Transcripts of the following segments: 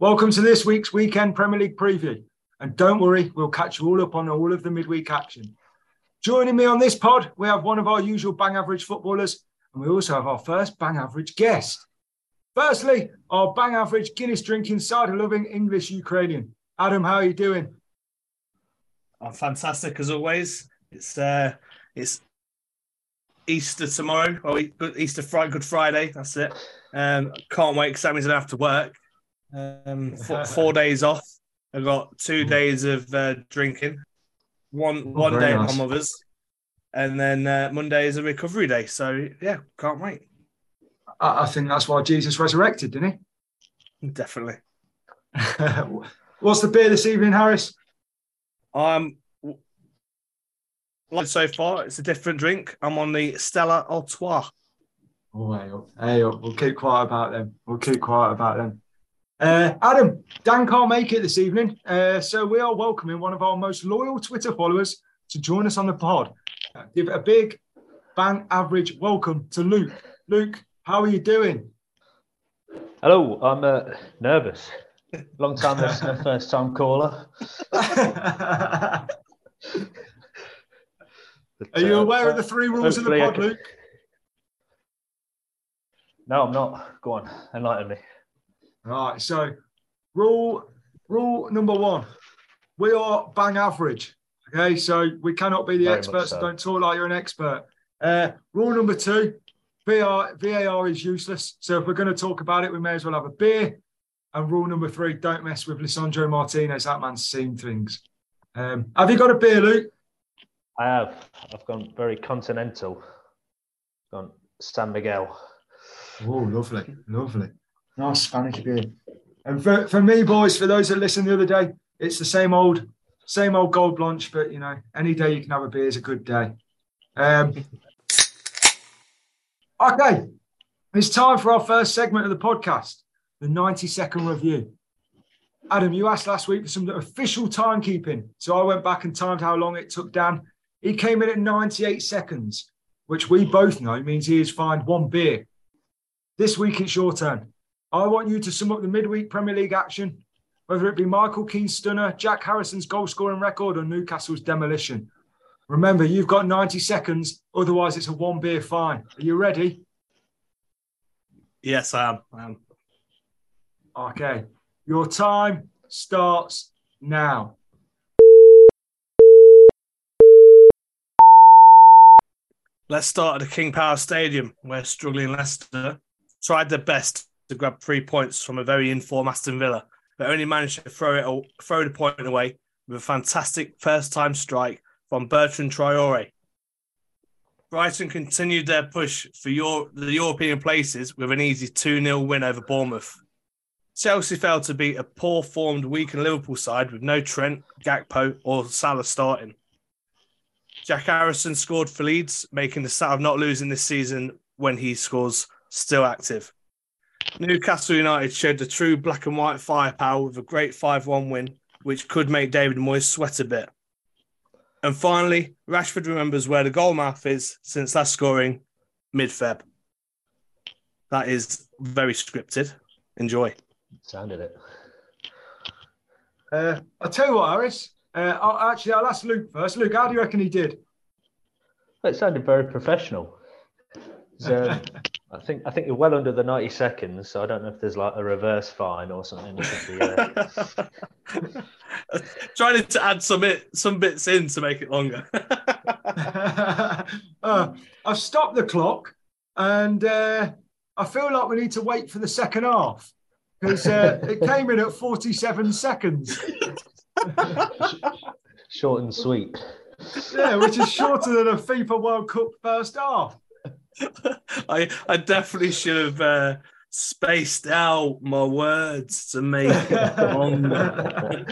Welcome to this week's weekend Premier League preview. And don't worry, we'll catch you all up on all of the midweek action. Joining me on this pod, we have one of our usual bang average footballers, and we also have our first bang average guest. Firstly, our bang average Guinness drinking, cider loving English Ukrainian. Adam, how are you doing? I'm fantastic as always. It's uh, it's Easter tomorrow, or Easter Friday, Good Friday. That's it. Um, can't wait means I have to work. Um, four, four days off. I've got two days of uh, drinking, one oh, one day nice. at my mother's, and then uh, Monday is a recovery day. So yeah, can't wait. I, I think that's why Jesus resurrected, didn't he? Definitely. What's the beer this evening, Harris? Um, like so far, it's a different drink. I'm on the Stella Artois. Oh, hey up, hey up. We'll keep quiet about them. We'll keep quiet about them. Uh, Adam, Dan can't make it this evening, uh, so we are welcoming one of our most loyal Twitter followers to join us on the pod. Uh, give a big, bang average welcome to Luke. Luke, how are you doing? Hello, I'm uh, nervous. Long time listener, first time caller. Are you uh, aware of the three rules of the pod, can... Luke? No, I'm not. Go on, enlighten me. All right. So, rule rule number one: we are bang average. Okay, so we cannot be the Very experts. So. Don't talk like you're an expert. Uh, rule number two: VAR, VAR is useless. So if we're going to talk about it, we may as well have a beer. And rule number three: don't mess with Lisandro Martinez. That man's seen things. Um, have you got a beer, Luke? I have. I've gone very continental. Gone San Miguel. Oh, lovely, lovely. Nice Spanish beer. And for, for me, boys, for those that listened the other day, it's the same old, same old gold blanche. But you know, any day you can have a beer is a good day. Um, okay, it's time for our first segment of the podcast, the 90 second review. Adam, you asked last week for some official timekeeping. So I went back and timed how long it took Dan he came in at 98 seconds, which we both know means he has fined one beer. This week it's your turn. I want you to sum up the midweek Premier League action, whether it be Michael Keane's stunner, Jack Harrison's goal scoring record, or Newcastle's demolition. Remember, you've got 90 seconds, otherwise, it's a one beer fine. Are you ready? Yes, I am. I am. Okay. Your time starts now. Let's start at the King Power Stadium, where struggling Leicester tried their best to grab three points from a very informed Aston Villa, but only managed to throw it throw the point away with a fantastic first-time strike from Bertrand Traore. Brighton continued their push for the European places with an easy 2 0 win over Bournemouth. Chelsea failed to beat a poor formed, weakened Liverpool side with no Trent, Gakpo, or Salah starting. Jack Harrison scored for Leeds, making the stat of not losing this season when he scores still active. Newcastle United showed the true black and white firepower with a great 5 1 win, which could make David Moyes sweat a bit. And finally, Rashford remembers where the goal mouth is since last scoring mid Feb. That is very scripted. Enjoy. Sounded it. Uh, I'll tell you what, Harris. Uh, I'll, actually, I'll ask Luke first. Luke, how do you reckon he did? It sounded very professional. Um, I think I think you're well under the 90 seconds, so I don't know if there's like a reverse fine or something. Trying to add some bit, some bits in to make it longer. uh, I've stopped the clock, and uh, I feel like we need to wait for the second half because uh, it came in at 47 seconds. Short and sweet. Yeah, which is shorter than a FIFA World Cup first half. I I definitely should have uh, spaced out my words to make it longer.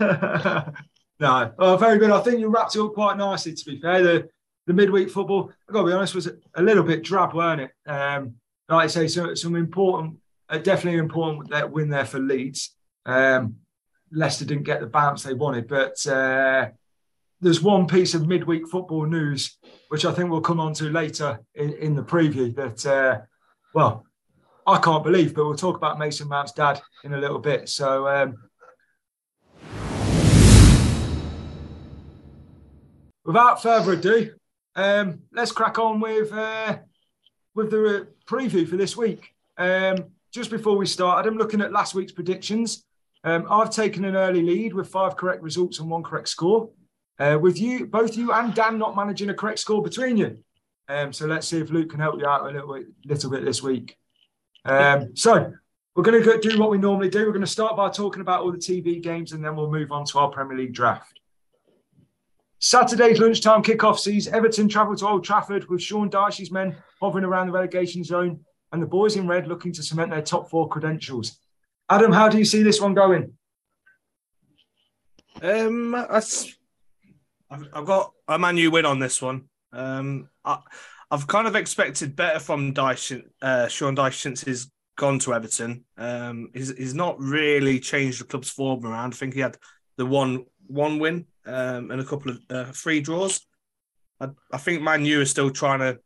no, oh, very good. I think you wrapped it up quite nicely. To be fair, the the midweek football, I got to be honest, was a little bit drab, weren't it? Um, like I say, some some important, uh, definitely important that win there for Leeds. Um, Leicester didn't get the bounce they wanted. But uh, there's one piece of midweek football news, which I think we'll come on to later in, in the preview, that, uh, well, I can't believe. But we'll talk about Mason Mount's dad in a little bit. So. Um, without further ado, um, let's crack on with uh, with the preview for this week. Um, just before we start, I'm looking at last week's predictions. Um, I've taken an early lead with five correct results and one correct score. Uh, with you, both you and Dan not managing a correct score between you. Um, so let's see if Luke can help you out a little, little bit this week. Um, so we're going to do what we normally do. We're going to start by talking about all the TV games and then we'll move on to our Premier League draft. Saturday's lunchtime kickoff sees Everton travel to Old Trafford with Sean Dyche's men hovering around the relegation zone and the boys in red looking to cement their top four credentials. Adam, how do you see this one going? Um, I've, I've got a Man U win on this one. Um, I, have kind of expected better from Dyche, uh, Sean Dyche since he's gone to Everton. Um, he's, he's not really changed the club's form around. I think he had the one one win um, and a couple of uh, free draws. I, I think Man U is still trying to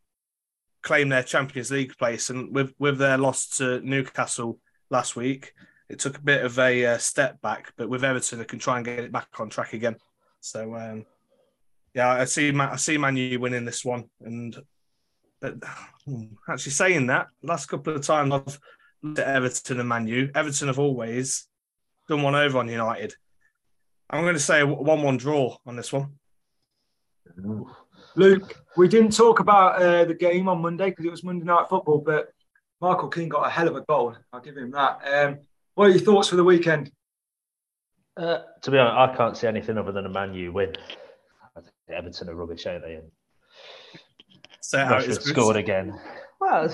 claim their Champions League place, and with with their loss to Newcastle last week, it took a bit of a uh, step back. But with Everton, they can try and get it back on track again. So um, yeah, I see I see Man U winning this one, and but hmm, actually saying that, last couple of times I've looked at Everton and Man U. Everton have always done one over on United. I'm going to say a one-one draw on this one. Luke, we didn't talk about uh, the game on Monday because it was Monday night football, but Michael Keane got a hell of a goal. I'll give him that. Um, what are your thoughts for the weekend? Uh, to be honest, I can't see anything other than a Man U win. I think Everton are rubbish, ain't they? And so Rashford scored again. Well,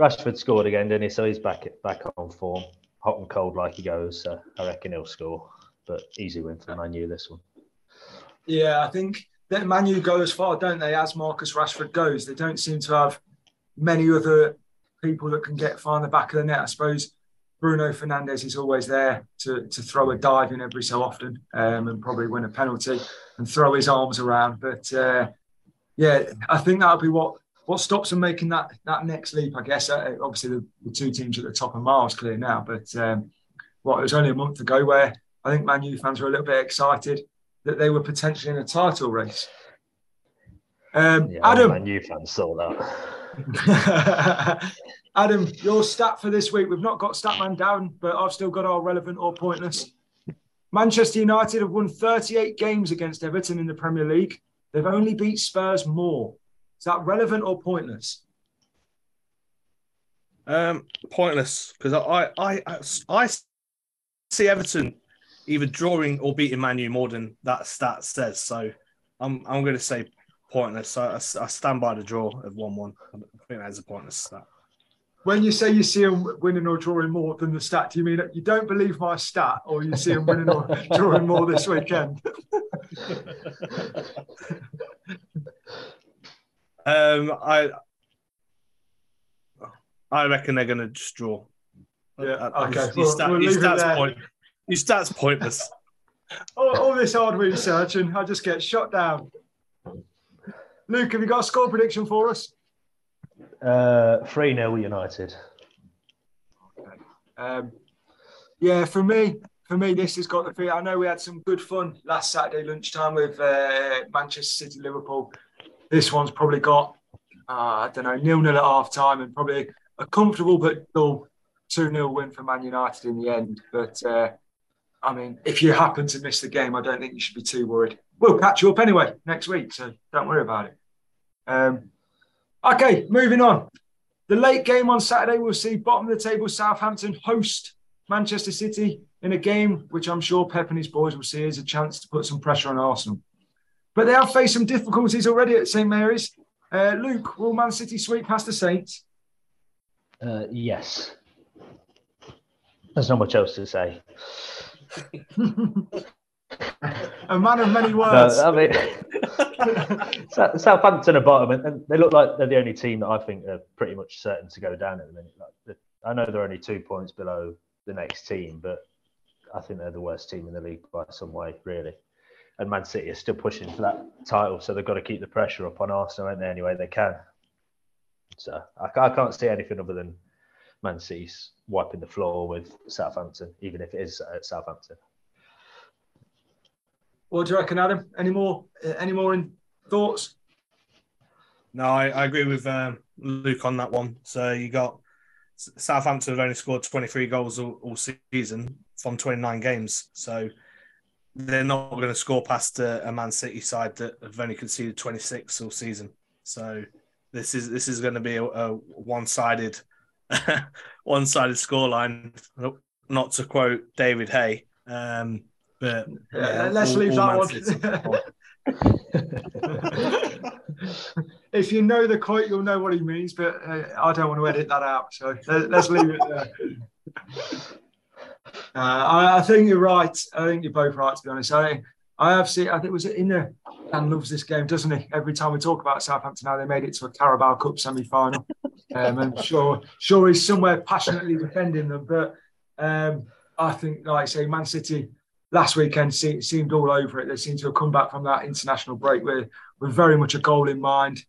Rashford scored again, didn't he? So he's back back on form hot and cold like he goes. So I reckon he'll score, but easy win for Manu this one. Yeah, I think that Manu go as far, don't they? As Marcus Rashford goes, they don't seem to have many other people that can get far in the back of the net. I suppose Bruno Fernandes is always there to, to throw a dive in every so often um, and probably win a penalty and throw his arms around. But uh, yeah, I think that'll be what what stops them making that that next leap? I guess uh, obviously the, the, two teams at the top of miles clear now, but um, what it was only a month ago where I think Man U fans were a little bit excited that they were potentially in a title race. Um, yeah, Adam, Man U fans saw that. Adam, your stat for this week. We've not got Statman down, but I've still got our relevant or pointless. Manchester United have won 38 games against Everton in the Premier League. They've only beat Spurs more. Is that relevant or pointless? Um, pointless because I, I I I see Everton either drawing or beating Manu more than that stat says. So I'm I'm going to say pointless. I, I, I stand by the draw of one one. I think that's a pointless stat. When you say you see them winning or drawing more than the stat, do you mean you don't believe my stat, or you see them winning or drawing more this weekend? Um, I I reckon they're going to just draw. Yeah. Uh, okay. Your, stat, we'll your stats point. Your stats pointless. all, all, this hard research, and I just get shot down. Luke, have you got a score prediction for us? Uh, three 0 United. Okay. Um, yeah, for me, for me, this has got the feel. I know we had some good fun last Saturday lunchtime with uh, Manchester City, Liverpool this one's probably got, uh, I don't know, nil nil at half time and probably a comfortable but still 2 0 win for Man United in the end. But uh, I mean, if you happen to miss the game, I don't think you should be too worried. We'll catch you up anyway next week, so don't worry about it. Um, okay, moving on. The late game on Saturday will see bottom of the table Southampton host Manchester City in a game which I'm sure Pep and his boys will see as a chance to put some pressure on Arsenal. But they have faced some difficulties already at St Mary's. Uh, Luke, will Man City sweep past the Saints? Uh, yes. There's not much else to say. a man of many words. No, I mean, Southampton are bottom, and they look like they're the only team that I think are pretty much certain to go down at the minute. Like, I know they're only two points below the next team, but I think they're the worst team in the league by some way, really and Man City are still pushing for that title, so they've got to keep the pressure up on Arsenal, aren't they? Any way they can. So I, I can't see anything other than Man City's wiping the floor with Southampton, even if it is at Southampton. What do you reckon, Adam? Any more? Uh, any more in thoughts? No, I, I agree with um, Luke on that one. So you got Southampton have only scored 23 goals all, all season from 29 games. So they're not going to score past a, a, Man City side that have only conceded 26 all season. So this is this is going to be a, a one-sided one-sided scoreline. Not to quote David Haye, um, but yeah, let's all, leave all that one. if you know the quote, you'll know what he means, but uh, I don't want to edit that out. So let, us leave it there. Uh, I, I, think you're right. I think you're both right, to be honest. I, I have seen, I think, was it in there? Dan loves this game, doesn't he? Every time we talk about Southampton now, they made it to a Carabao Cup semi final. Um, and sure, sure, he's somewhere passionately defending them. But um, I think, like I say, Man City last weekend seemed all over it. They seemed to have come back from that international break with, with very much a goal in mind.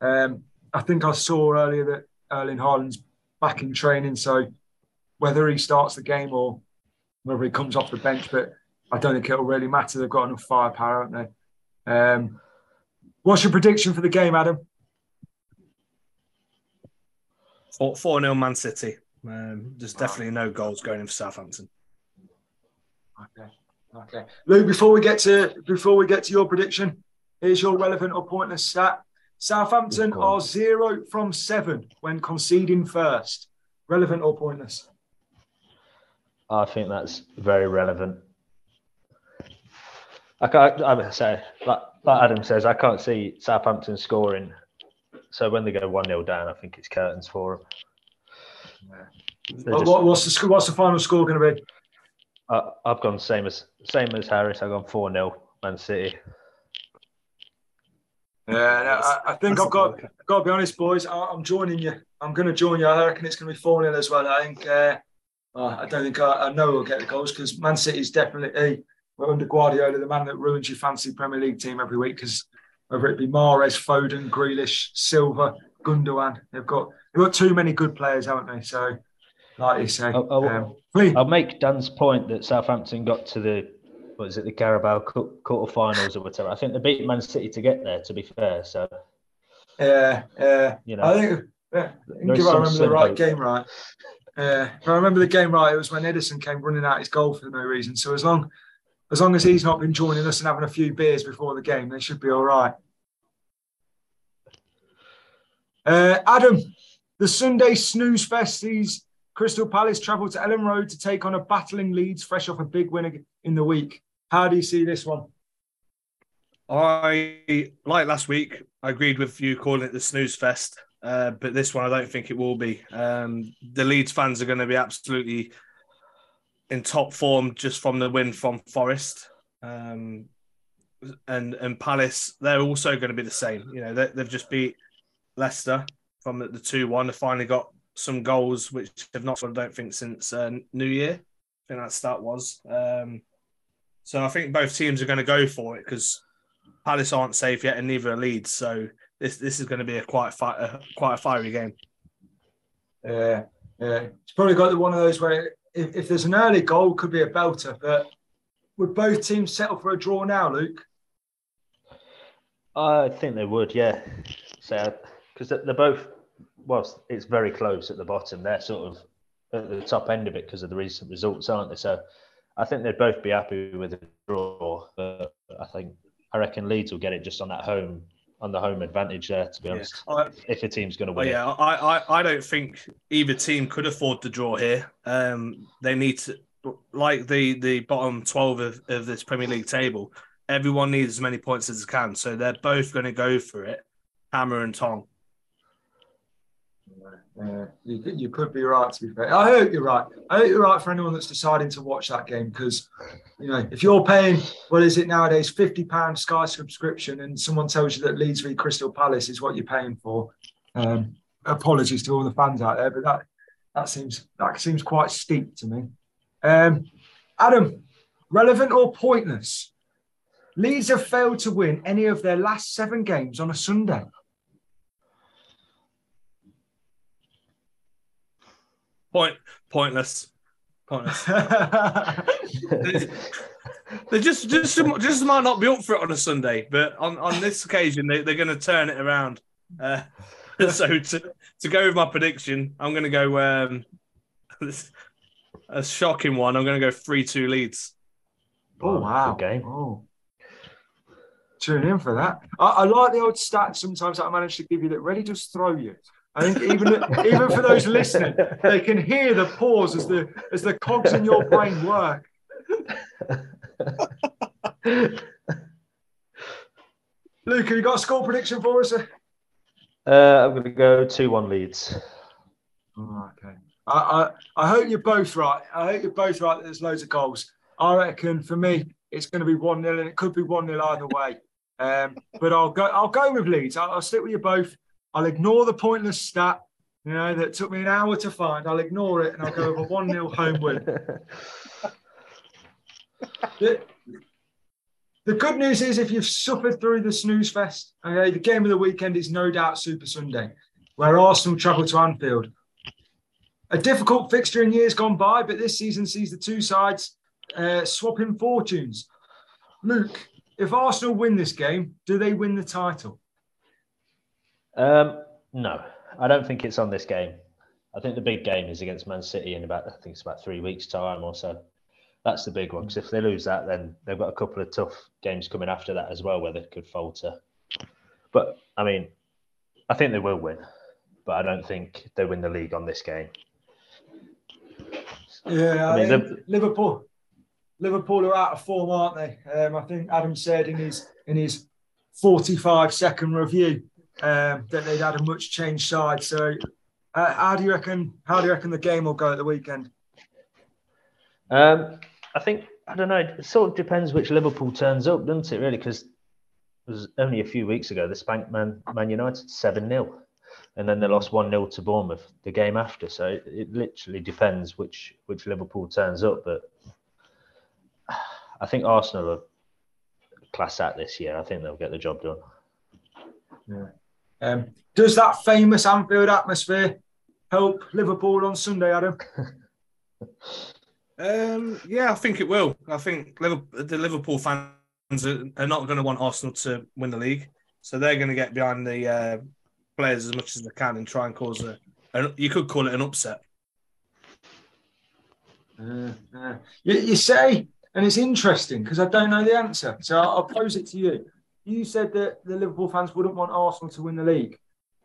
Um, I think I saw earlier that Erling Haaland's back in training, so whether he starts the game or whether he comes off the bench, but I don't think it'll really matter. They've got enough firepower, haven't they? Um, what's your prediction for the game, Adam? 4 0 Man City. Um, there's definitely no goals going in for Southampton. Okay. Okay, Luke. Before we get to before we get to your prediction, here's your relevant or pointless stat. Southampton are zero from seven when conceding first. Relevant or pointless? I think that's very relevant. I can't. I say, like, like Adam says, I can't see Southampton scoring. So when they go one 0 down, I think it's curtains for them. Yeah. Just, what's the what's the final score going to be? I, I've gone same as same as Harris. I've gone four 0 Man City. Yeah, I, I, think I've got got to be honest, boys. I, am joining you. I'm going to join you. I reckon it's going to be four 0 as well. I think. Uh, I don't think I, I know we'll get the goals because Man City is definitely uh, under Guardiola the man that ruins your fancy Premier League team every week. Because whether it be Mahrez, Foden, Grealish, Silva, Gundogan, they've got they've got too many good players, haven't they? So like you say. I'll, I'll, um, I'll, make Dan's point that Southampton got to the what is it, the Carabao Cup quarterfinals or whatever. I think they beat Man City to get there. To be fair, so yeah, yeah. You know, I think, yeah, I, think if I remember the right hope. game right. Yeah, if I remember the game right, it was when Ederson came running out his goal for no reason. So as long as long as he's not been joining us and having a few beers before the game, they should be all right. Uh, Adam, the Sunday snooze fest Crystal Palace travel to Elland Road to take on a battling Leeds, fresh off a big win in the week. How do you see this one? I like last week. I agreed with you calling it the snooze fest, uh, but this one I don't think it will be. Um, the Leeds fans are going to be absolutely in top form just from the win from Forest, um, and and Palace. They're also going to be the same. You know, they, have just beat Leicester from the two one. They finally got some goals which have not, I don't think, since uh, New Year. I think that start was. Um, so I think both teams are going to go for it because Palace aren't safe yet, and neither are Leeds. So this this is going to be a quite fi- a, quite a fiery game. Yeah, yeah. It's probably got one of those where if, if there's an early goal, could be a belter. But would both teams settle for a draw now, Luke? I think they would, yeah. So because they're both well, it's very close at the bottom. They're sort of at the top end of it because of the recent results, aren't they? So I think they'd both be happy with a draw. But I think I reckon Leeds will get it just on that home on the home advantage there. To be honest, yeah. I, if a team's going to win, yeah, I, I I don't think either team could afford to draw here. Um, they need to like the the bottom twelve of, of this Premier League table. Everyone needs as many points as they can, so they're both going to go for it, hammer and tong. Yeah, you, you could be right. To be fair, I hope you're right. I hope you're right for anyone that's deciding to watch that game because, you know, if you're paying what is it nowadays, fifty pound Sky subscription, and someone tells you that Leeds v Crystal Palace is what you're paying for, um, apologies to all the fans out there, but that that seems that seems quite steep to me. Um, Adam, relevant or pointless? Leeds have failed to win any of their last seven games on a Sunday. Point, pointless, pointless. they just, just, just might not be up for it on a Sunday, but on, on this occasion, they, they're going to turn it around. Uh, so to, to go with my prediction, I'm going to go um, a shocking one. I'm going to go three-two Leeds. Oh wow! Good game. Oh. Tune in for that. I, I like the old stats sometimes that I manage to give you that really just throw you. I think even even for those listening, they can hear the pause as the as the cogs in your brain work. Luke, have you got a score prediction for us? Uh, I'm going to go 2 1 Leeds. Oh, okay. I, I, I hope you're both right. I hope you're both right that there's loads of goals. I reckon for me, it's going to be 1 0 and it could be 1 0 either way. Um, but I'll go I'll go with Leeds. I'll, I'll stick with you both. I'll ignore the pointless stat, you know, that took me an hour to find. I'll ignore it and I'll go with a 1 0 home win. The, the good news is if you've suffered through the snooze fest, okay, the game of the weekend is no doubt Super Sunday, where Arsenal travel to Anfield. A difficult fixture in years gone by, but this season sees the two sides uh, swapping fortunes. Luke, if Arsenal win this game, do they win the title? Um, no, I don't think it's on this game. I think the big game is against Man City in about, I think it's about three weeks' time or so. That's the big one. Because if they lose that, then they've got a couple of tough games coming after that as well, where they could falter. But I mean, I think they will win, but I don't think they win the league on this game. Yeah, I mean, Liverpool. Liverpool are out of form, aren't they? Um, I think Adam said in his in his 45 second review um, that they'd had a much changed side. So, uh, how do you reckon? How do you reckon the game will go at the weekend? Um, I think I don't know. It sort of depends which Liverpool turns up, doesn't it? Really, because it was only a few weeks ago they spanked Man Man United seven 0 and then they lost one 0 to Bournemouth the game after. So it, it literally depends which which Liverpool turns up. But I think Arsenal are class at this year. I think they'll get the job done. Um, does that famous Anfield atmosphere help Liverpool on Sunday, Adam? Um, yeah, I think it will. I think Liverpool, the Liverpool fans are, are not going to want Arsenal to win the league, so they're going to get behind the uh, players as much as they can and try and cause a. An, you could call it an upset. Uh, uh, you, you say, and it's interesting because I don't know the answer. So I'll, I'll pose it to you. You said that the Liverpool fans wouldn't want Arsenal to win the league.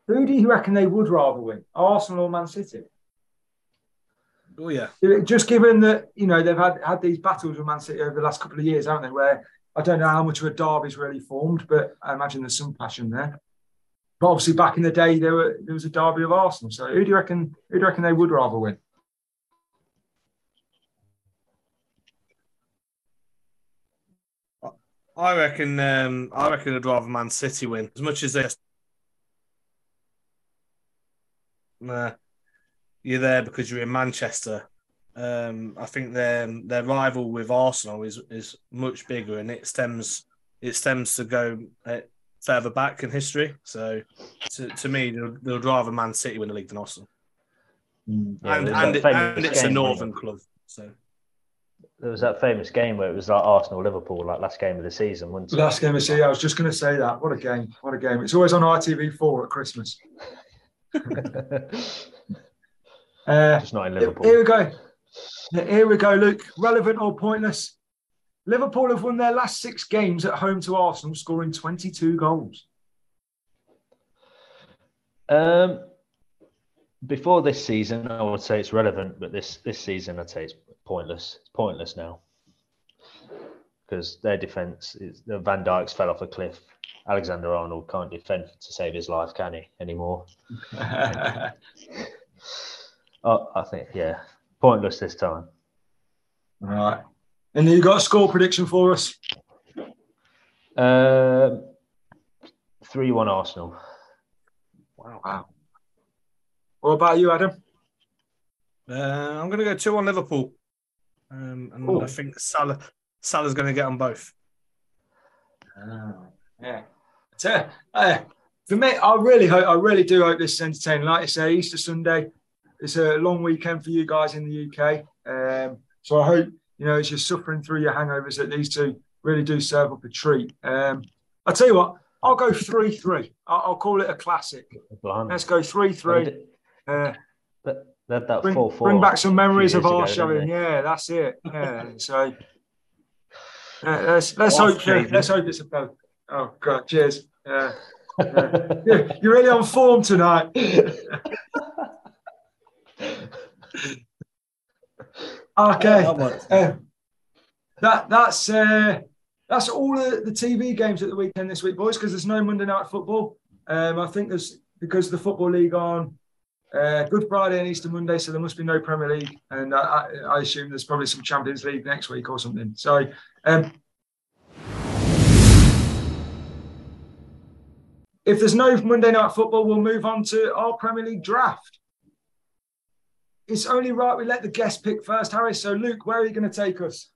Who do you reckon they would rather win, Arsenal or Man City? Oh yeah, Just given that you know they've had had these battles with Man City over the last couple of years, haven't they? Where I don't know how much of a derby's really formed, but I imagine there's some passion there. But obviously, back in the day, there were there was a derby of Arsenal. So who do you reckon? Who do you reckon they would rather win? I reckon. Um, I reckon I'd rather Man City win as much as this. Nah, you're there because you're in Manchester. Um, I think their their rival with Arsenal is is much bigger, and it stems it stems to go uh, further back in history. So, to, to me, they'll, they'll rather Man City win the league than Arsenal, Yeah, and and, it, and it's a northern club. So There was that famous game where it was like Arsenal Liverpool, like last game of the season, wasn't it? Last game of the season. I was just going to say that. What a game! What a game! It's always on ITV4 at Christmas. Uh, Just not in Liverpool. here we go. Here we go, Luke. Relevant or pointless? Liverpool have won their last six games at home to Arsenal, scoring 22 goals. Um, before this season, I would say it's relevant, but this this season, I'd say it's pointless. It's pointless now because their defense is the Van Dijk's fell off a cliff. Alexander Arnold can't defend to save his life, can he anymore? Oh, I think yeah, pointless this time. All right. And you got a score prediction for us? Um, Three one Arsenal. wow. Wow. What about you, Adam? Uh, I'm going to go two on Liverpool, um, and Cool. I think Salah Salah's going to get on both. yeah. So, uh, for me, I really hope, I really do hope this is entertaining. Like I say, Easter Sunday, it's a long weekend for you guys in the UK. Um, so I hope you know as you're suffering through your hangovers that these two really do serve up a treat. Um, I'll tell you what, I'll go three three. I'll, I'll call it a classic. Blimey. Let's go three three. Uh, That, that, that bring, 4 4. bring back some memories of our ago, showing. Yeah, that's it. Yeah. so uh, let's let's hope let's hope it's a both. Oh God, cheers. Yeah. Yeah, You're really on form tonight. Okay. That. Um, that that's uh, that's all the, the TV games at the weekend this week, boys, because there's no Monday night football. Um, I think there's because the football league on uh, Good Friday and Easter Monday, so there must be no Premier League, and I, I, assume there's probably some Champions League next week or something. So. Um, if there's no Monday night football, we'll move on to our Premier League draft. It's only right we let the guest pick first, Harry. So, Luke, where are you going to take us?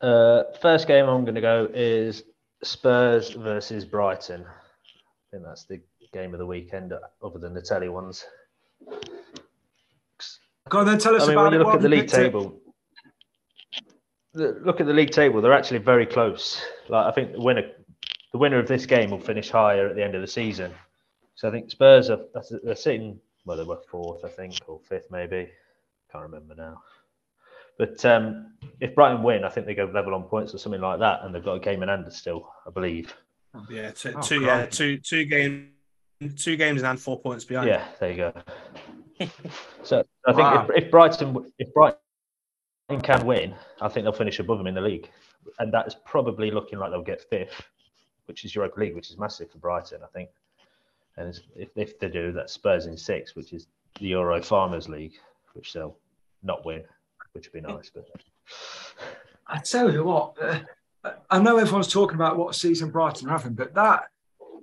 Uh, first game I'm going to go is Spurs versus Brighton. I think that's the game of the weekend, other than the telly ones. Go on, then tell us I mean, about when you it. look Why at the league table, the, look at the league table. They're actually very close. Like I think the winner, the winner of this game will finish higher at the end of the season. So I think Spurs are that's- they're sitting. Well, they were fourth, I think, or fifth, maybe. Can't remember now. But um, if Brighton win, I think they go level on points or something like that, and they've got a game in hand still, I believe. Yeah, two, Oh, two yeah, two, two game, two games and four points behind. Yeah, there you go. so I think Wow. if, if Brighton if Brighton can win, I think they'll finish above them in the league, and that is probably looking like they'll get fifth, which is Europa League, which is massive for Brighton, I think. And if, if they do, that's Spurs in six, which is the Euro Farmers League, which they'll not win, which would be nice. But I tell you what, uh, I know everyone's talking about what season Brighton are having, but that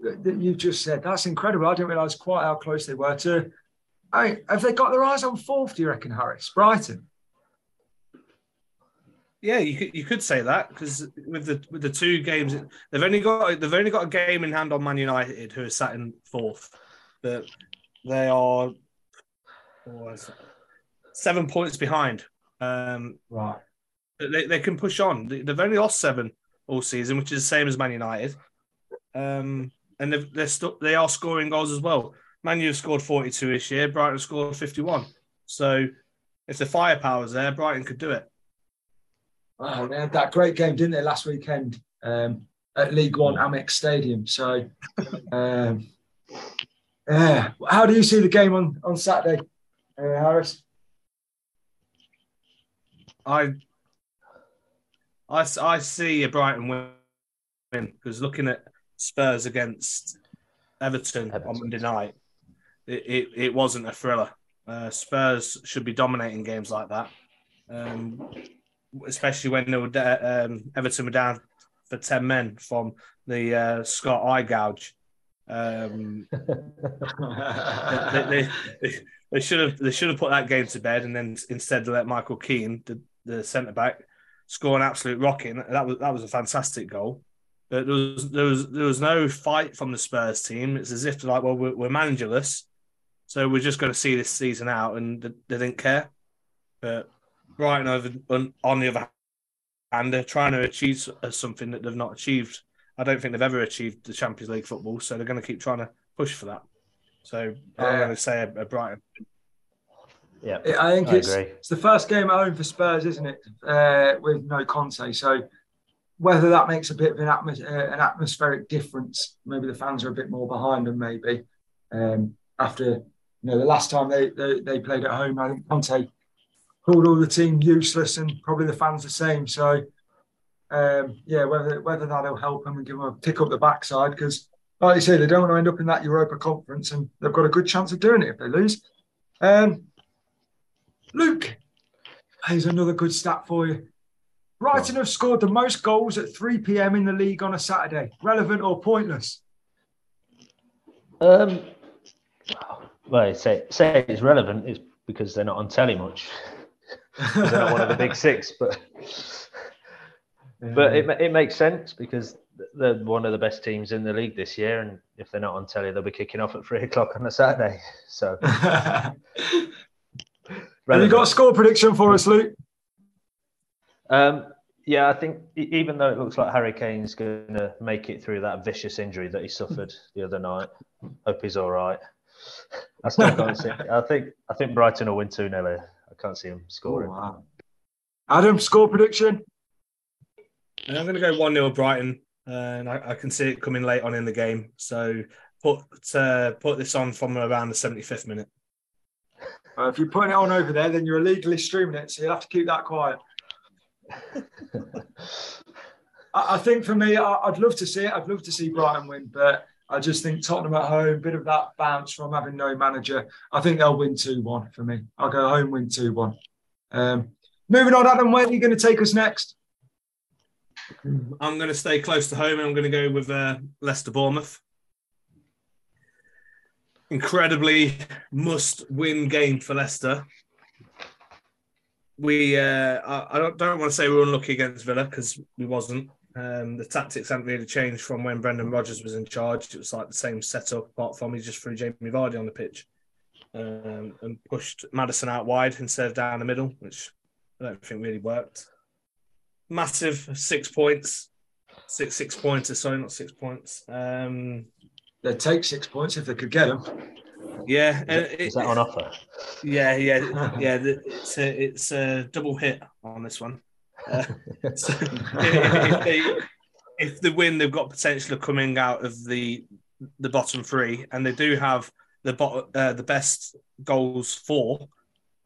that you've just said, that's incredible. I didn't realise quite how close they were to. I mean, have they got their eyes on fourth? Do you reckon, Harris? Brighton. Yeah, you could you could say that because with the with the two games they've only got they've only got a game in hand on Man United who are sat in fourth, but they are it? seven points behind. Um, Right. they, they can push on. They- They've only lost seven all season, which is the same as Man United. Um, and they've, they're they are scoring goals as well. Man U have scored 42 this year, Brighton scored 51. So if the firepower's there, Brighton could do it. Wow, they had that great game, didn't they, last weekend um, at League One Amex Stadium? So, um, yeah. How do you see the game on, on Saturday, uh, Harris? I, I, I see a Brighton win because looking at Spurs against Everton, on Monday night, it, it, it wasn't a thriller. Uh, Spurs should be dominating games like that, um, especially when they were da- um, Everton were down for ten men from the uh, Scott eye gouge. Um, they, they, they, they should have they should have put that game to bed and then instead let Michael Keane, the, the centre back, score an absolute rocking. That was that was a fantastic goal. But there was there was there was no fight from the Spurs team. It's as if like, well, we're, we're managerless, so we're just going to see this season out, and they, they didn't care. But Brighton, over on, on the other hand, they're trying to achieve something that they've not achieved. I don't think they've ever achieved the Champions League football, so they're going to keep trying to push for that. So I'm Yeah. going to say a, a Brighton. yeah, I think I it's, agree. it's the first game at home for Spurs, isn't it? Uh, with no Conte. So whether that makes a bit of an, atmos- uh, an atmospheric difference, maybe the fans are a bit more behind them, maybe. Um, after, you know, the last time they, they, they played at home, I think Conte called all the team useless and probably the fans the same. So, um, yeah, whether whether that'll help them and give them a pick up the backside, because like you say, they don't want to end up in that Europa conference and they've got a good chance of doing it if they lose. Um, Luke, here's another good stat for you. Brighton have scored the most goals at 3 p.m. in the league on a Saturday. Relevant or pointless? Um, well, say say it's relevant is because they're not on telly much. they're not one of the big six, but But it, it makes sense because they're one of the best teams in the league this year, and if they're not on telly, they'll be kicking off at three o'clock on a Saturday. So, have you got a score prediction for us, Luke? Um, yeah, I think even though it looks like Harry Kane's going to make it through that vicious injury that he suffered the other night, hope he's all right. I still can't see. I think I think Brighton will win two 0 I can't see him scoring. Oh, wow. Adam, score prediction? I'm going to go one 0 Brighton, and I, I, can see it coming late on in the game. So put uh, put this on from around the 75th minute. Uh, if you're putting it on over there, then you're illegally streaming it, so you'll have to keep that quiet. I, think for me, I, would love to see it. I'd love to see Brighton win, but I just think Tottenham at home, bit of that bounce from having no manager. I think they'll win 2 1 for me. I'll go home, win 2 1. Um, moving on, Adam, where are you going to take us next? I'm going to stay close to home and I'm going to go with uh, Leicester Bournemouth. Incredibly must win game for Leicester. We, uh, I, I don't, don't, want to say we were unlucky against Villa because we wasn't. Um, the tactics haven't really changed from when Brendan Rodgers was in charge. It was like the same setup, apart from he just threw Jamie Vardy on the pitch um, and pushed Maddison out wide instead of down the middle, which I don't think really worked massive six points, six six points. Sorry, not six points. Um, They'd take six points if they could get them. Yeah, is that on offer? Yeah, yeah, yeah. It's a it's a double hit on this one. Uh, so if, they, if they win, they've got potential of coming out of the the bottom three, and they do have the bottom uh, the best goals for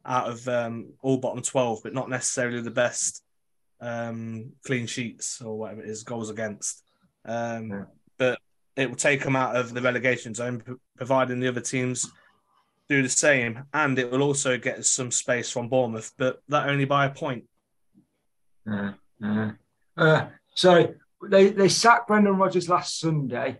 out of um, all bottom twelve, but not necessarily the best um, clean sheets or whatever it is, goals against. Um, yeah. But it will take them out of the relegation zone, providing the other teams do the same, and it will also get some space from Bournemouth, but that only by a point. Uh, uh, uh, so they they sacked Brendan Rodgers last Sunday.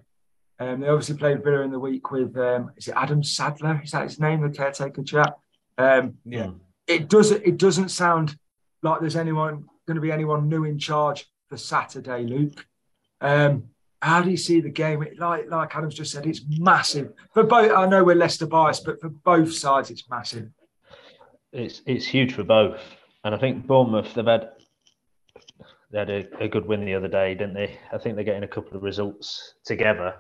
Um, they obviously played Villa in the week with um, is it Adam Sadler? Is that his name? The caretaker chap. Um, yeah. It does it doesn't sound like there's anyone going to be anyone new in charge for Saturday, Luke. Um, how do you see the game? Like like Adam's just said, it's massive for both. I know we're Leicester biased, but for both sides, it's massive. It's it's huge for both, and I think Bournemouth they've had they had a, a good win the other day, didn't they? I think they're getting a couple of results together,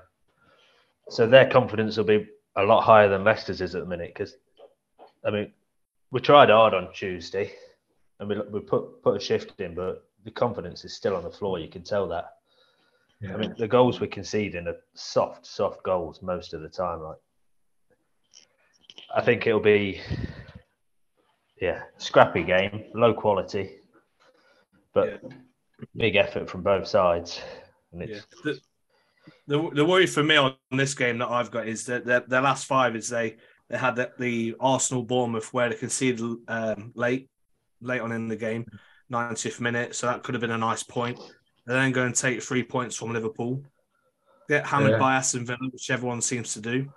so their confidence will be a lot higher than Leicester's is at the minute. Because I mean, we tried hard on Tuesday and we, we put put a shift in, but the confidence is still on the floor. You can tell that. Yeah. I mean, the goals we're conceding are soft, soft goals most of the time. Like, I think it'll be, yeah, scrappy game, low quality, but yeah. big effort from both sides. And it's, yeah. the, the, the worry for me on this game that I've got is that their, their last five is they they had the, the Arsenal Bournemouth where they conceded um, late late on in the game, 90th minute. So that could have been a nice point. And then go and take three points from Liverpool. Get hammered yeah. by Aston Villa, which everyone seems to do.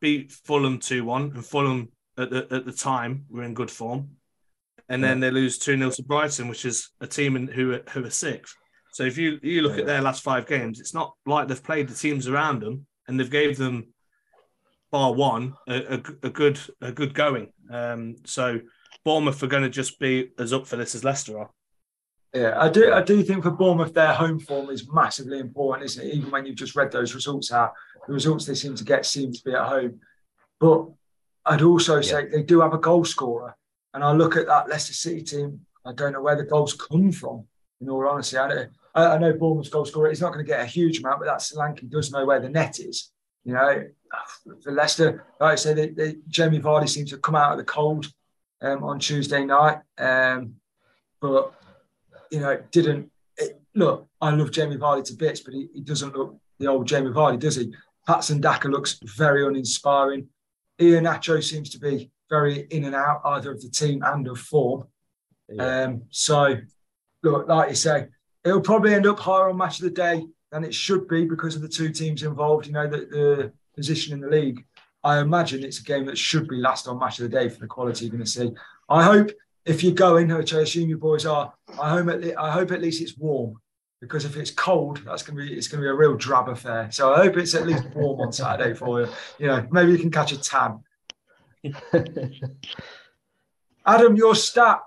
Beat Fulham 2 1. And Fulham, at the, at the time, were in good form. And then yeah. they lose 2 0 to Brighton, which is a team in, who, who are sixth. So if you, you look yeah. at their last five games, it's not like they've played the teams around them and they've gave them, bar one, a, a, a good a good going. Um, so Bournemouth are going to just be as up for this as Leicester are. Yeah, I do. I do think for Bournemouth, their home form is massively important, isn't it? Even when you've just read those results out, the results they seem to get seem to be at home. But I'd also say yeah. they do have a goal scorer, and I look at that Leicester City team. I don't know where the goals come from. In all honesty, I, know, I know Bournemouth's goal scorer is not going to get a huge amount, but that Solanke does know where the net is. You know, for Leicester, like I said, they, they, Jamie Vardy seems to come out of the cold um, on Tuesday night. Um, but you know, didn't it, look. I love Jamie Vardy to bits, but he, he, doesn't look the old Jamie Vardy, does he? Patson Daka looks very uninspiring. Iheanacho seems to be very in and out, either of the team and of form. Yeah. Um, so, look, like you say, it'll probably end up higher on match of the day than it should be because of the two teams involved. You know, the, the position in the league. I imagine it's a game that should be last on match of the day for the quality you're going to see. I hope if you're going, which I assume you boys are, I hope at, le- I hope at least it's warm because if it's cold, that's gonna be it's gonna be a real drab affair. So I hope it's at least warm on Saturday for you. You know, maybe you can catch a tan. Adam, your stat.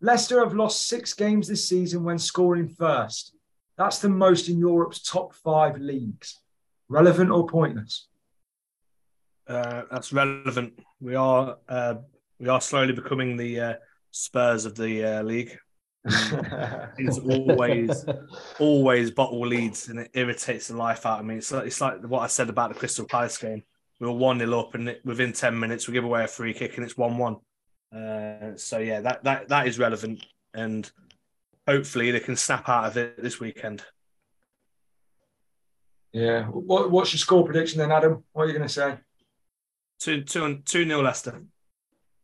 Leicester have lost six games this season when scoring first. That's the most in Europe's top five leagues. Relevant or pointless? Uh, that's relevant. We are uh, we are slowly becoming the uh, Spurs of the uh, league. it's always always bottle leads and it irritates the life out of me. It's like, it's like what I said about the Crystal Palace game. We were one 0 up, and within ten minutes we give away a free kick, and it's one one. Uh, so yeah, that that that is relevant, and hopefully they can snap out of it this weekend. Yeah. What, what's your score prediction then, Adam? What are you going to say? Two two two nil Leicester.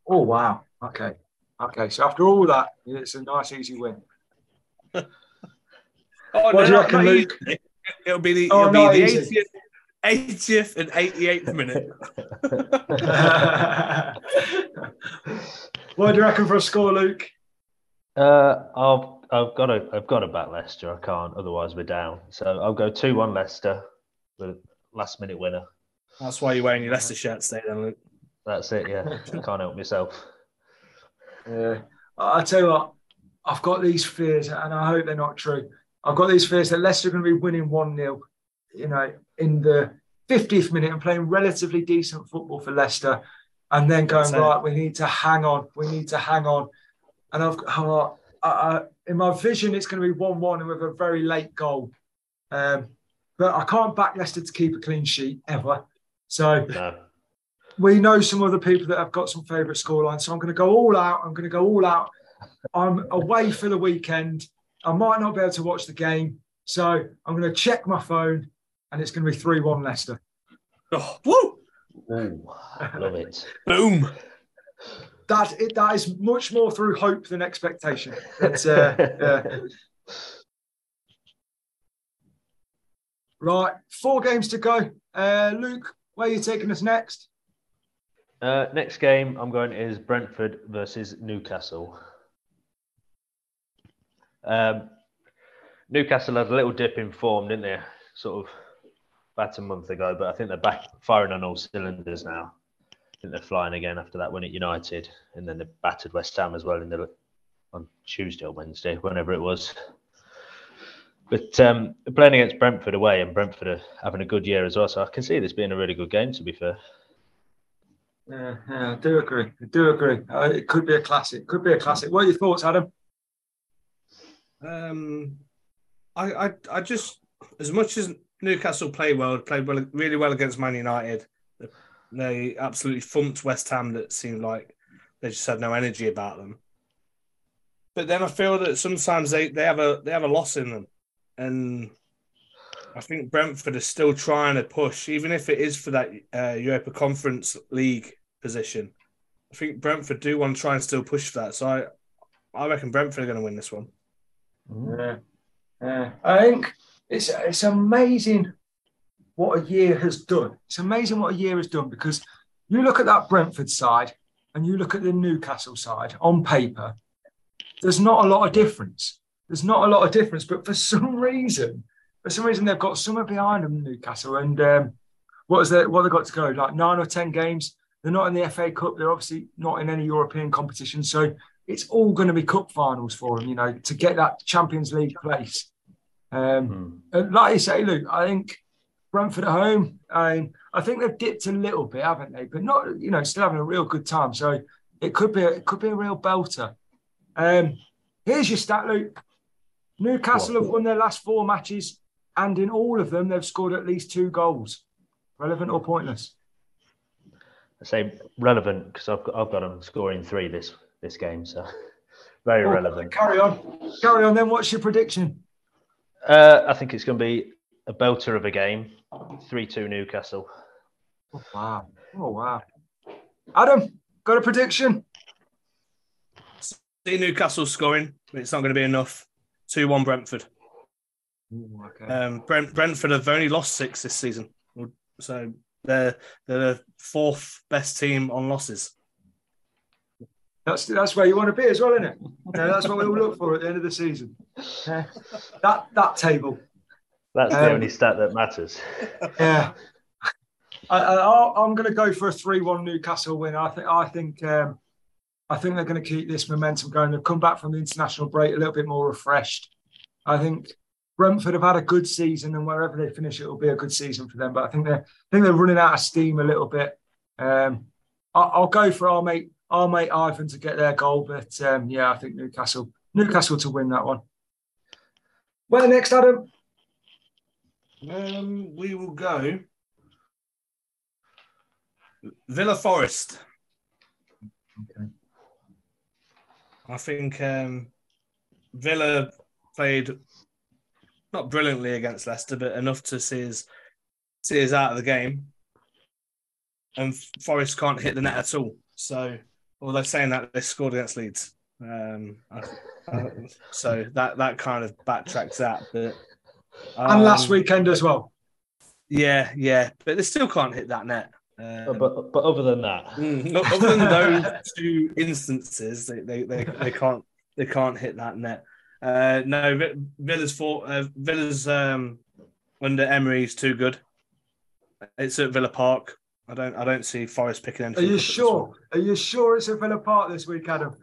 Oh wow. Okay. Okay. So after all that, it's a nice easy win. Oh, What do you reckon, Luke? easy. It'll be the, Oh, it'll not be the 80th, 80th and 88th minute. what do you reckon for a score, Luke? Uh, I've I've got to I've got to back Leicester. I can't, otherwise we're down. So I'll go two one Leicester, the last minute winner. That's why you're wearing your Leicester shirt today, then, Luke. That's it. Yeah, I can't help myself. Yeah. I tell you what, I've got these fears, and I hope they're not true. I've got these fears that Leicester are going to be winning 1 0, you know, in the 50th minute and playing relatively decent football for Leicester. And then going, That's it. right, we need to hang on. We need to hang on. And I've got, I, in my vision, it's going to be 1 1 and with a very late goal. Um, but I can't back Leicester to keep a clean sheet ever. So No, we know some other people that have got some favourite scorelines. So I'm going to go all out. I'm going to go all out. I'm away for the weekend. I might not be able to watch the game. So I'm going to check my phone and it's going to be 3 1 Leicester. Oh, woo! Ooh, love it. Boom! That, it, that is much more through hope than expectation. It's, uh, yeah. Right, four games to go. Uh, Luke, where are you taking us next? Uh, next game I'm going is Brentford versus Newcastle. Um, Newcastle had a little dip in form, didn't they? Sort of about a month ago, but I think they're back firing on all cylinders now. I think they're flying again after that win at United, and then they battered West Ham as well in the on Tuesday or Wednesday, whenever it was. But um, playing against Brentford away, and Brentford are having a good year as well. So I can see this being a really good game. To be fair. Yeah, yeah, I do agree. I do agree. Uh, it could be a classic. Could be a classic. What are your thoughts, Adam? Um, I, I, I just as much as Newcastle played well, played well, really well against Man United. They absolutely thumped West Ham. That seemed like they just had no energy about them. But then I feel that sometimes they, they have a they have a loss in them, and I think Brentford is still trying to push, even if it is for that uh, Europa Conference League position. I think Brentford do want to try and still push for that. So I, I reckon Brentford are going to win this one. Yeah, yeah. I think it's it's amazing what a year has done. It's amazing what a year has done because you look at that Brentford side and you look at the Newcastle side on paper. There's not a lot of difference. There's not a lot of difference, but for some reason, for some reason, they've got somewhere behind them, Newcastle. And um, what is that? What they got to go? Like nine or ten games. They're not in the FA Cup. They're obviously not in any European competition. So it's all going to be cup finals for them, you know, to get that Champions League place. Um, and like you say, Luke, I think Brentford at home, I, I think they've dipped a little bit, haven't they? But not, you know, still having a real good time. So it could be, a, it could be a real belter. Um, here's your stat, Luke. Newcastle have won their last four matches, and in all of them, they've scored at least two goals. Relevant or pointless? I say relevant because I've got, I've got them scoring three this this game, so very Oh, relevant. Carry on. Carry on. Then, what's your prediction? Uh, I think it's going to be a belter of a game, three two Newcastle. Oh, wow. Oh, wow. Adam, got a prediction? See Newcastle scoring, but it's not going to be enough. 2 1 Brentford. Ooh, okay. Um, Brent, Brentford have only lost six this season. So they're, they're the fourth best team on losses. That's that's where you want to be as well, isn't it? Yeah, that's what we all look for at the end of the season. Yeah. that that table. That's the Um, only stat that matters. Yeah. I, I, I'm going to go for a three-one Newcastle win. I think I think um, I think they're going to keep this momentum going. They've come back from the international break a little bit more refreshed. I think Brentford have had a good season, and wherever they finish, it will be a good season for them. But I think they're I think they're running out of steam a little bit. Um, I, I'll go for our mate our mate Ivan to get their goal, but um, yeah, I think Newcastle Newcastle to win that one. Where next, Adam? Um, we will go Villa Forest. Okay. I think um, Villa played not brilliantly against Leicester, but enough to see us see us out of the game. And Forest can't hit the net at all. So, although saying that, they scored against Leeds. Um, I- I- so that that kind of backtracks that. But And last um, weekend as well. yeah, yeah, but they still can't hit that net. Um, but but other than that, Mm, other than those two instances, they, they, they, they can't they can't hit that net. Uh, no, Villa's for uh, Villa's um, under Emery is too good. It's at Villa Park. I don't I don't see Forest picking anything. Are you up at this sure? Are you sure it's at Villa Park this week, Adam?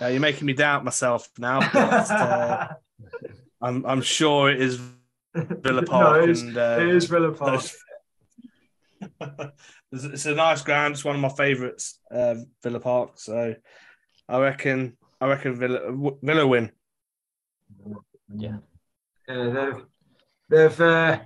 Uh, you're making me doubt myself now. But, uh, I'm I'm sure it is Villa Park. no, it is, and, uh, it is Villa Park. it's it's a nice ground. It's one of my favourites, uh, Villa Park. So I reckon I reckon Villa Villa win. Yeah, Yeah, they've they've uh,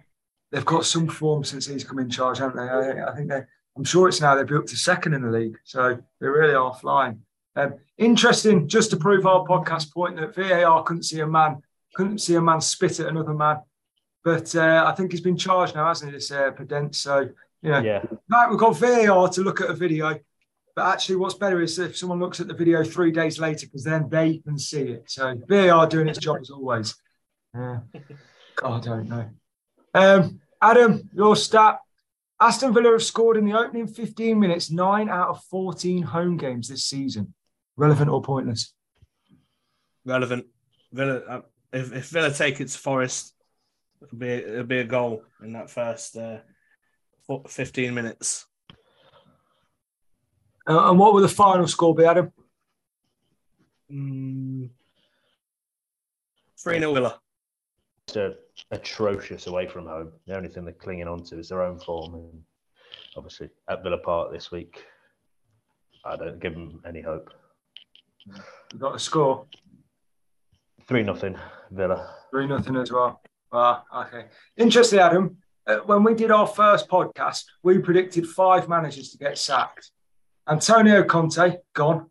they've got some form since he's come in charge, haven't they? I, I think they. I'm sure it's now they've built to second in the league, so they're really are flying. Um, interesting, just to prove our podcast point that VAR couldn't see a man couldn't see a man spit at another man, but uh, I think he's been charged now, hasn't he? This uh, Pedent. So you know, yeah, Right, we've got VAR to look at a video, but actually, what's better is if someone looks at the video three days later, because then they can see it. So VAR doing its job as always. Yeah. God, I don't know. Um, Adam, your stat: Aston Villa have scored in the opening 15 minutes nine out of 14 home games this season. Relevant or pointless? Relevant. Villa. Uh, if, if Villa take it to Forest, it'll be it'll be a goal in that first uh, 15 minutes. Uh, and what will the final score be, Adam? Mm. Three 0 Villa. they're atrocious away from home. The only thing they're clinging on to is their own form, and obviously at Villa Park this week, I don't give them any hope. You got a score. Three nothing Villa. Three nothing as well. Ah, okay. Interesting, Adam. Uh, when we did our first podcast, we predicted five managers to get sacked. Antonio Conte gone.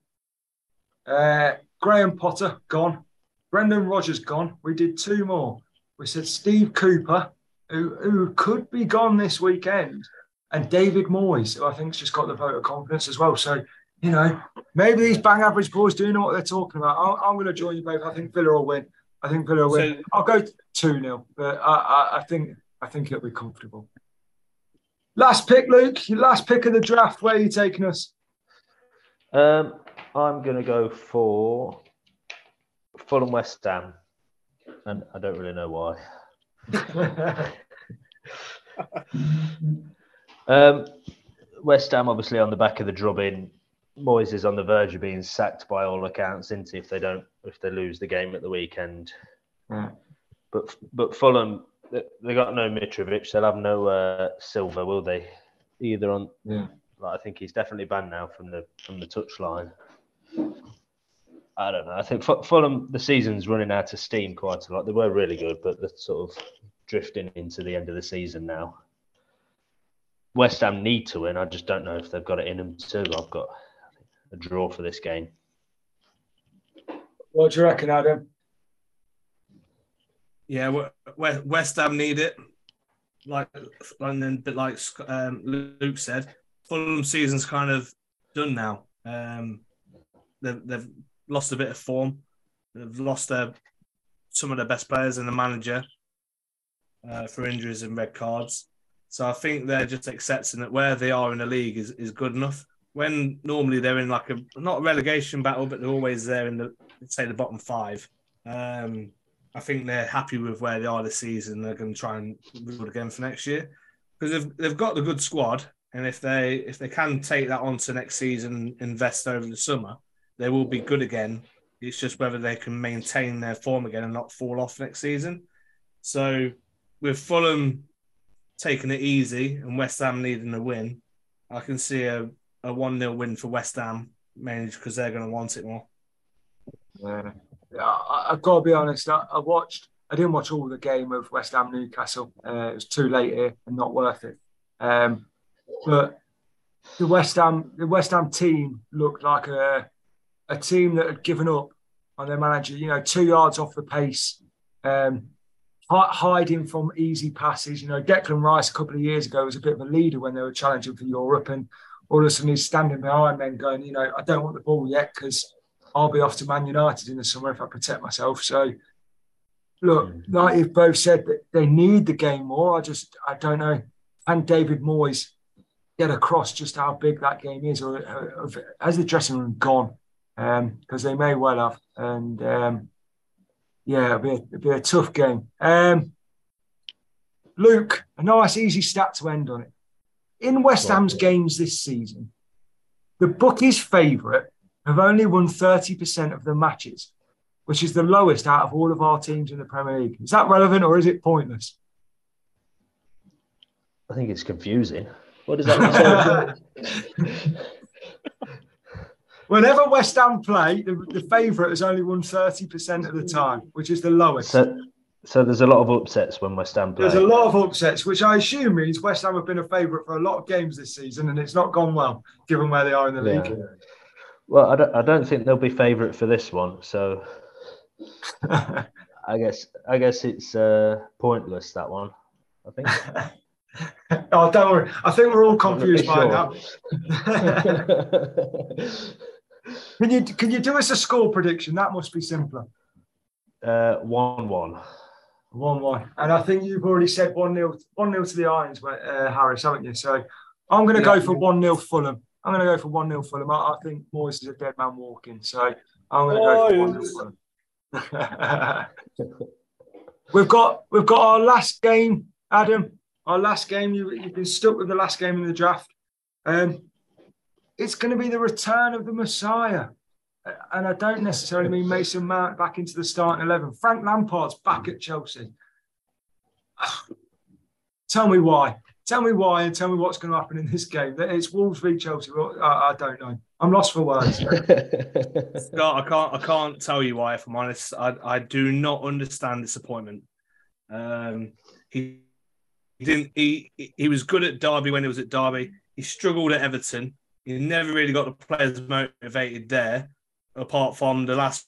Uh, Graham Potter gone. Brendan Rodgers gone. We did two more. We said Steve Cooper, who, who could be gone this weekend, and David Moyes, who I think's just got the vote of confidence as well. So, you know, maybe these bang average boys do know what they're talking about. I'm, I'm going to join you both. I think Villa will win. I think Villa will win. So- I'll go two 0 but I, I, I think I think it'll be comfortable. Last pick, Luke. Your last pick of the draft. Where are you taking us? Um, I'm going to go for Fulham West Ham, and I don't really know why. Um, West Ham, obviously, on the back of the drubbing. Moyes is on the verge of being sacked by all accounts, isn't he, if they don't, if they lose the game at the weekend. But but Fulham, they, they got no Mitrovic. They'll have no uh, Silva, will they? Either on. Yeah. Like, I think he's definitely banned now from the from the touchline. I don't know. I think Fu- Fulham, the season's running out of steam quite a lot. They were really good, but they're sort of drifting into the end of the season now. West Ham need to win. I just don't know if they've got it in them too. I've got a draw for this game. What do you reckon, Adam? Yeah, we- we- West Ham need it. Like and then, but like um, Luke said, Fulham season's kind of done now. Um, they've they've lost a bit of form. They've lost their some of their best players and the manager uh, for injuries and red cards. So I think they're just accepting that where they are in the league is, is good enough. When normally they're in like a not a relegation battle, but they're always there in the say the bottom five. Um, I think they're happy with where they are this season. They're going to try and rebuild again for next year because they've they've got the good squad, and if they if they can take that on to next season, invest over the summer, they will be good again. It's just whether they can maintain their form again and not fall off next season. So with Fulham taking it easy and West Ham needing a win, I can see a, a 1 0 win for West Ham, mainly because they're going to want it more. Yeah. I, have got to be honest. I, I, watched. I didn't watch all the game of West Ham Newcastle. Uh, it was too late here and not worth it. Um, but the West Ham, the West Ham team looked like a a team that had given up on their manager. You know, two yards off the pace, um, hiding from easy passes. You know, Declan Rice a couple of years ago was a bit of a leader when they were challenging for Europe, and all of a sudden he's standing behind men, going, you know, I don't want the ball yet because I'll be off to Man United in the summer if I protect myself. So, look, like you've both said, that they need the game more. I just, I don't know. And David Moyes get across just how big that game is, or, or has the dressing room gone? Because um, they may well have. And um, yeah, it'll be, a, it'll be a tough game. Um, Luke, a nice easy stat to end on it. In West Ham's games this season, the bookies' favourite have only won 30% of the matches, which is the lowest out of all of our teams in the Premier League. Is that relevant or is it pointless? I think it's confusing. What does that mean? Whenever West Ham play, the, the favourite has only won 30% of the time, which is the lowest. So, so there's a lot of upsets when West Ham play. There's a lot of upsets, which I assume means West Ham have been a favourite for a lot of games this season, and it's not gone well, given where they are in the yeah. league. Well, I don't, I don't think they'll be favourite for this one, so I guess I guess it's uh, pointless that one. I think. oh, don't worry. I think we're all confused by sure. now. can you can you do us a score prediction? That must be simpler. Uh, one one. One one, and I think you've already said one nil one nil to the Irons, uh, Harris, haven't you? So I'm going to yeah. go for one 0 Fulham. I'm going to go for 1 0 Fulham. I, I think Moyes is a dead man walking. So I'm going to go for 1 0 Fulham. we've got we've got our last game, Adam. Our last game. You, you've been stuck with the last game in the draft. Um, it's going to be the return of the Messiah. And I don't necessarily mean Mason Mount back into the starting 11. Frank Lampard's back at Chelsea. Tell me why. Tell me why and tell me what's going to happen in this game. It's Wolves v Chelsea. I, I don't know. I'm lost for words. Scott, I can't. I can't tell you why. If I'm honest, I, I do not understand disappointment. Um, he, he didn't. He he was good at Derby when he was at Derby. He struggled at Everton. He never really got the players motivated there, apart from the last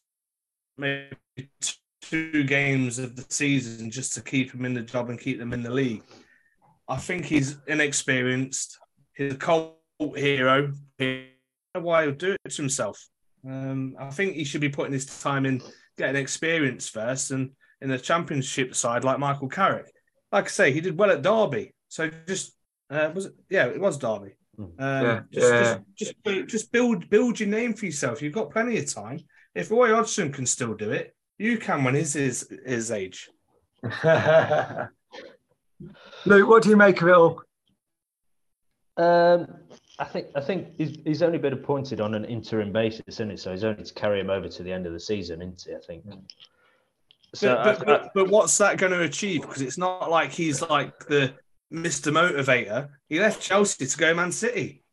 maybe two games of the season, just to keep him in the job and keep them in the league. I think he's inexperienced. He's a cult hero. Why he'll do it to himself? Um, I think he should be putting his time in getting experience first, and in the championship side, like Michael Carrick. Like I say, he did well at Derby. So just uh, was it? Yeah, it was Derby. Hmm. Um, yeah, just, yeah. Just, just, just build build your name for yourself. You've got plenty of time. If Roy Hodgson can still do it, you can when he's his his age. Luke, what do you make of it all? Um, I think I think he's, he's only been appointed on an interim basis, isn't it? So he's only to carry him over to the end of the season, isn't he? I think. So but, but, but, but what's that going to achieve? Because it's not like he's like the Mr. Motivator. He left Chelsea to go Man City.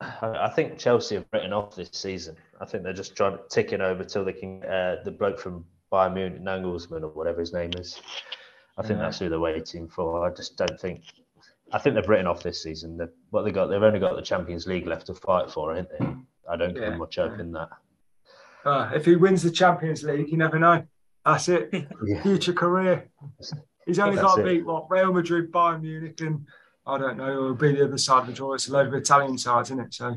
I think Chelsea have written off this season. I think they're just trying to tick it over till they can uh, the bloke from Bayern Munich, Nagelsmann or whatever his name is. I think yeah. that's who they're waiting for. I just don't think. I think they've written off this season. They've, what they got, they've only got the Champions League left to fight for, haven't they? I don't yeah. give much hope in that. Uh, if he wins the Champions League, you never know. That's it. Yeah. Future career. He's only got to beat what Real Madrid, Bayern Munich, and I don't know. It'll be the other side of the draw. It's a load of Italian sides, isn't it? So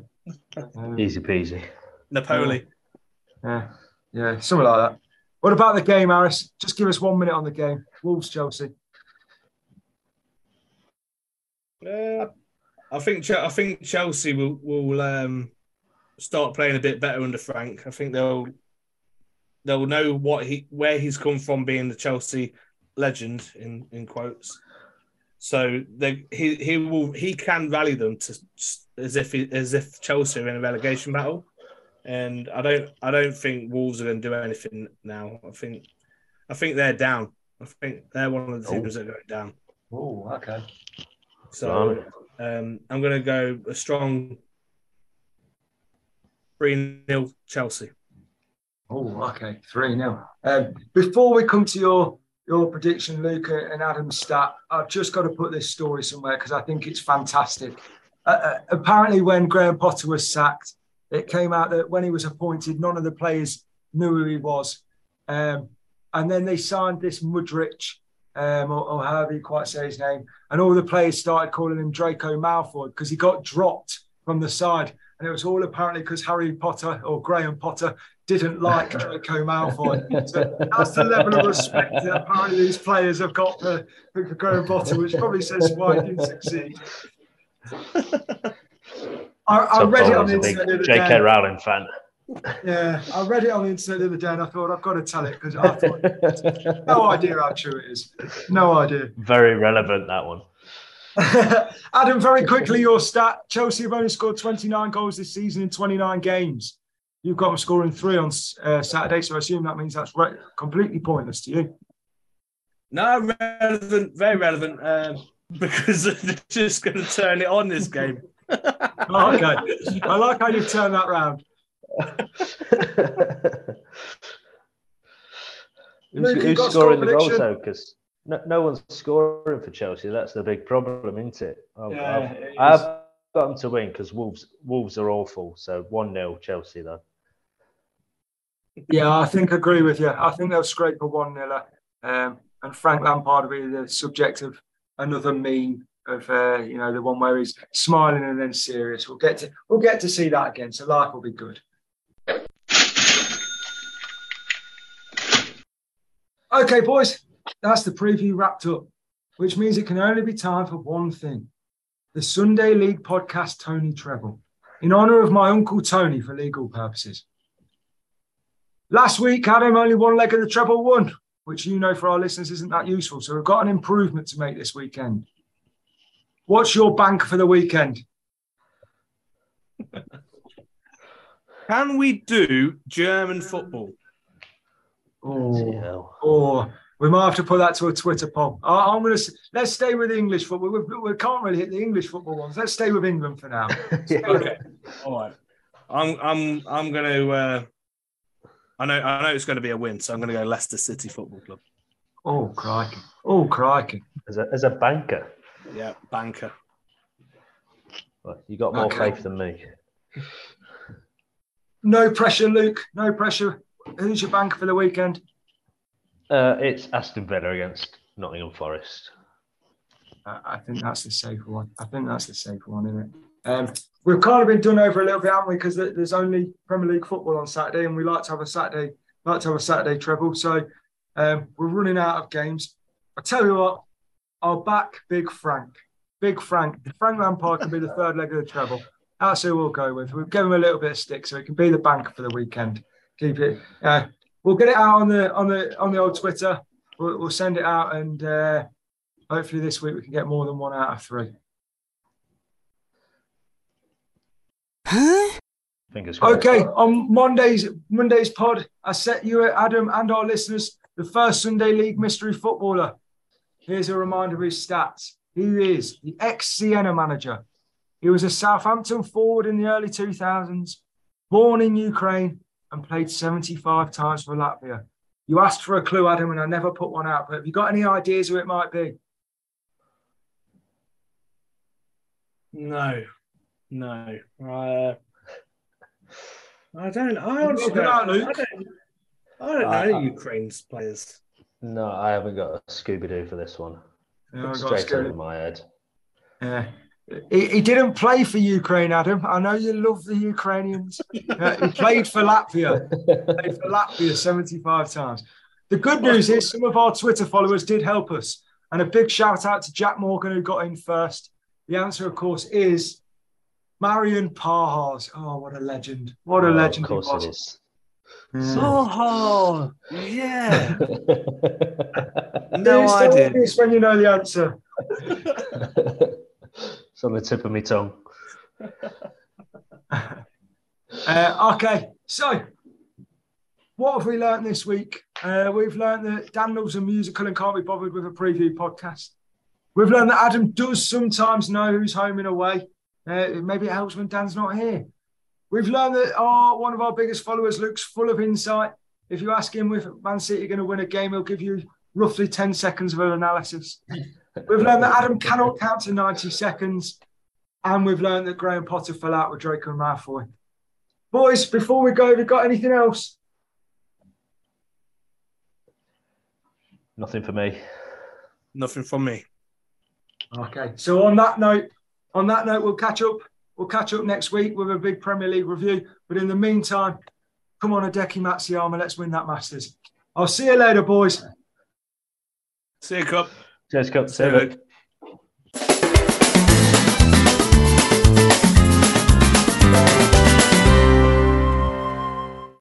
um, easy peasy. Napoli. Yeah, yeah, something like that. What about the game, Harris? Just give us one minute on the game. Wolves, Chelsea. Uh, I think I think Chelsea will will um, start playing a bit better under Frank. I think they'll they'll know what he where he's come from, being the Chelsea legend in in quotes. So they, he he will he can rally them to as if he, as if Chelsea are in a relegation battle, and I don't I don't think Wolves are going to do anything now. I think I think they're down. I think they're one of the teams that are going down. Oh, okay. So um, I'm going to go a strong 3 0 Chelsea. Oh, okay. 3 0. Um, before we come to your your prediction, Luca and Adam's stat, I've just got to put this story somewhere because I think it's fantastic. Uh, uh, apparently, when Graham Potter was sacked, it came out that when he was appointed, none of the players knew who he was. Um, and then they signed this Mudryk. um, or, or, however you quite say his name, and all the players started calling him Draco Malfoy because he got dropped from the side. And it was all apparently because Harry Potter or Graham Potter didn't like Draco Malfoy. So that's the level of respect that apparently these players have got for, for Potter, which probably says why he didn't succeed. I, I read it on the internet the other J.K. Rowling fan. Yeah, I read it on the internet the other day, and I thought I've got to tell it because I thought no idea how true it is. No idea. Very relevant that one. Adam, very quickly, your stat: Chelsea have only scored 29 goals this season in 29 games. You've got them scoring three on uh, Saturday, so I assume that means that's re- completely pointless to you. No, relevant, very relevant, um, because they're just going to turn it on this game. Oh, okay, I like how you've turned that round. who's Luke, you scoring the goals prediction? though? Because no, no one's scoring for Chelsea. That's the big problem, isn't it? I've, Yeah, I've, it I've got them to win because Wolves Wolves are awful. So one 0 Chelsea though. Yeah, I think I agree with you. I think they'll scrape a one nil, um, and Frank Lampard will be the subject of another meme of uh, you know the one where he's smiling and then serious. We'll get to we'll get to see that again, so life will be good. Okay, boys, that's the preview wrapped up, which means it can only be time for one thing: the Sunday League podcast Tony Treble, in honour of my uncle Tony for legal purposes. Last week, Adam only one leg of the treble won, which you know for our listeners isn't that useful. So we've got an improvement to make this weekend. What's your bank for the weekend? Can we do German football? Oh, oh, we might have to put that to a Twitter poll. I, am going to let's stay with English football. We, we, we can't really hit the English football ones. Let's stay with England for now. Okay, all right. I'm I'm I'm going to. Uh, I know I know it's going to be a win, so I'm going to go Leicester City Football Club. Oh crikey! Oh crikey! As a as a banker, Yeah, banker. well, you got more Okay. faith than me. No pressure, Luke. No pressure. Who's your banker for the weekend? Uh, it's Aston Villa against Nottingham Forest. I I think that's the safe one. I think that's the safe one, isn't it? Um, we've kind of been done over a little bit, haven't we? Because there's only Premier League football on Saturday, and we like to have a Saturday, like to have a Saturday treble. So um, we're running out of games. I tell you what, I'll back Big Frank. Big Frank. Frank Lampard can be the third leg of the treble. That's who we'll go with. We'll give him a little bit of stick, so it can be the banker for the weekend. Keep it. Uh, we'll get it out on the on the on the old Twitter. We'll, we'll send it out, and uh, hopefully this week we can get more than one out of three. Fingers crossed. Okay, on Monday's Monday's pod, I set you, Adam, and our listeners the first Sunday League mystery footballer. Here's a reminder of his stats. He is the ex Siena manager. He was a Southampton forward in the early 2000s, born in Ukraine, and played 75 times for Latvia. You asked for a clue, Adam, and I never put one out. But have you got any ideas who it might be? No, no. Uh, I don't. I honestly look it out, don't, I don't. I don't know Uh, Ukraine's players. No, I haven't got a Scooby Doo for this one. Yeah, I got Straight scared. over my head. Yeah. He, he didn't play for Ukraine, Adam. I know you love the Ukrainians. Uh, he played for Latvia. Played for Latvia 75 times. The good news is some of our Twitter followers did help us. And a big shout out to Jack Morgan who got in first. The answer, of course, is Marian Pahars. Oh, what a legend. What a Oh, legend Of he course was. it is. Oh, yeah. No no it's so idea. obvious when you know the answer. it's on the tip of my tongue. Uh, okay, so what have we learned this week? Uh, we've learned that Daniel's a musical and can't be bothered with a preview podcast. We've learned that Adam does sometimes know who's home and away. Uh, maybe it helps when Dan's not here. We've learned that our, one of our biggest followers looks full of insight. If you ask him if Man City are going to win a game, he'll give you roughly 10 seconds of an analysis. We've learned that Adam cannot count to 90 seconds. And we've learned that Graham Potter fell out with Draco and Malfoy. Boys, before we go, have you got anything else? Nothing for me. Nothing from me. Okay. So on that note, on that note, we'll catch up. We'll catch up next week with a big Premier League review. But in the meantime, come on, Hideki Matsuyama, let's win that Masters. I'll see you later, boys. See you, Cup. Cheers, Cup. See you, Luke.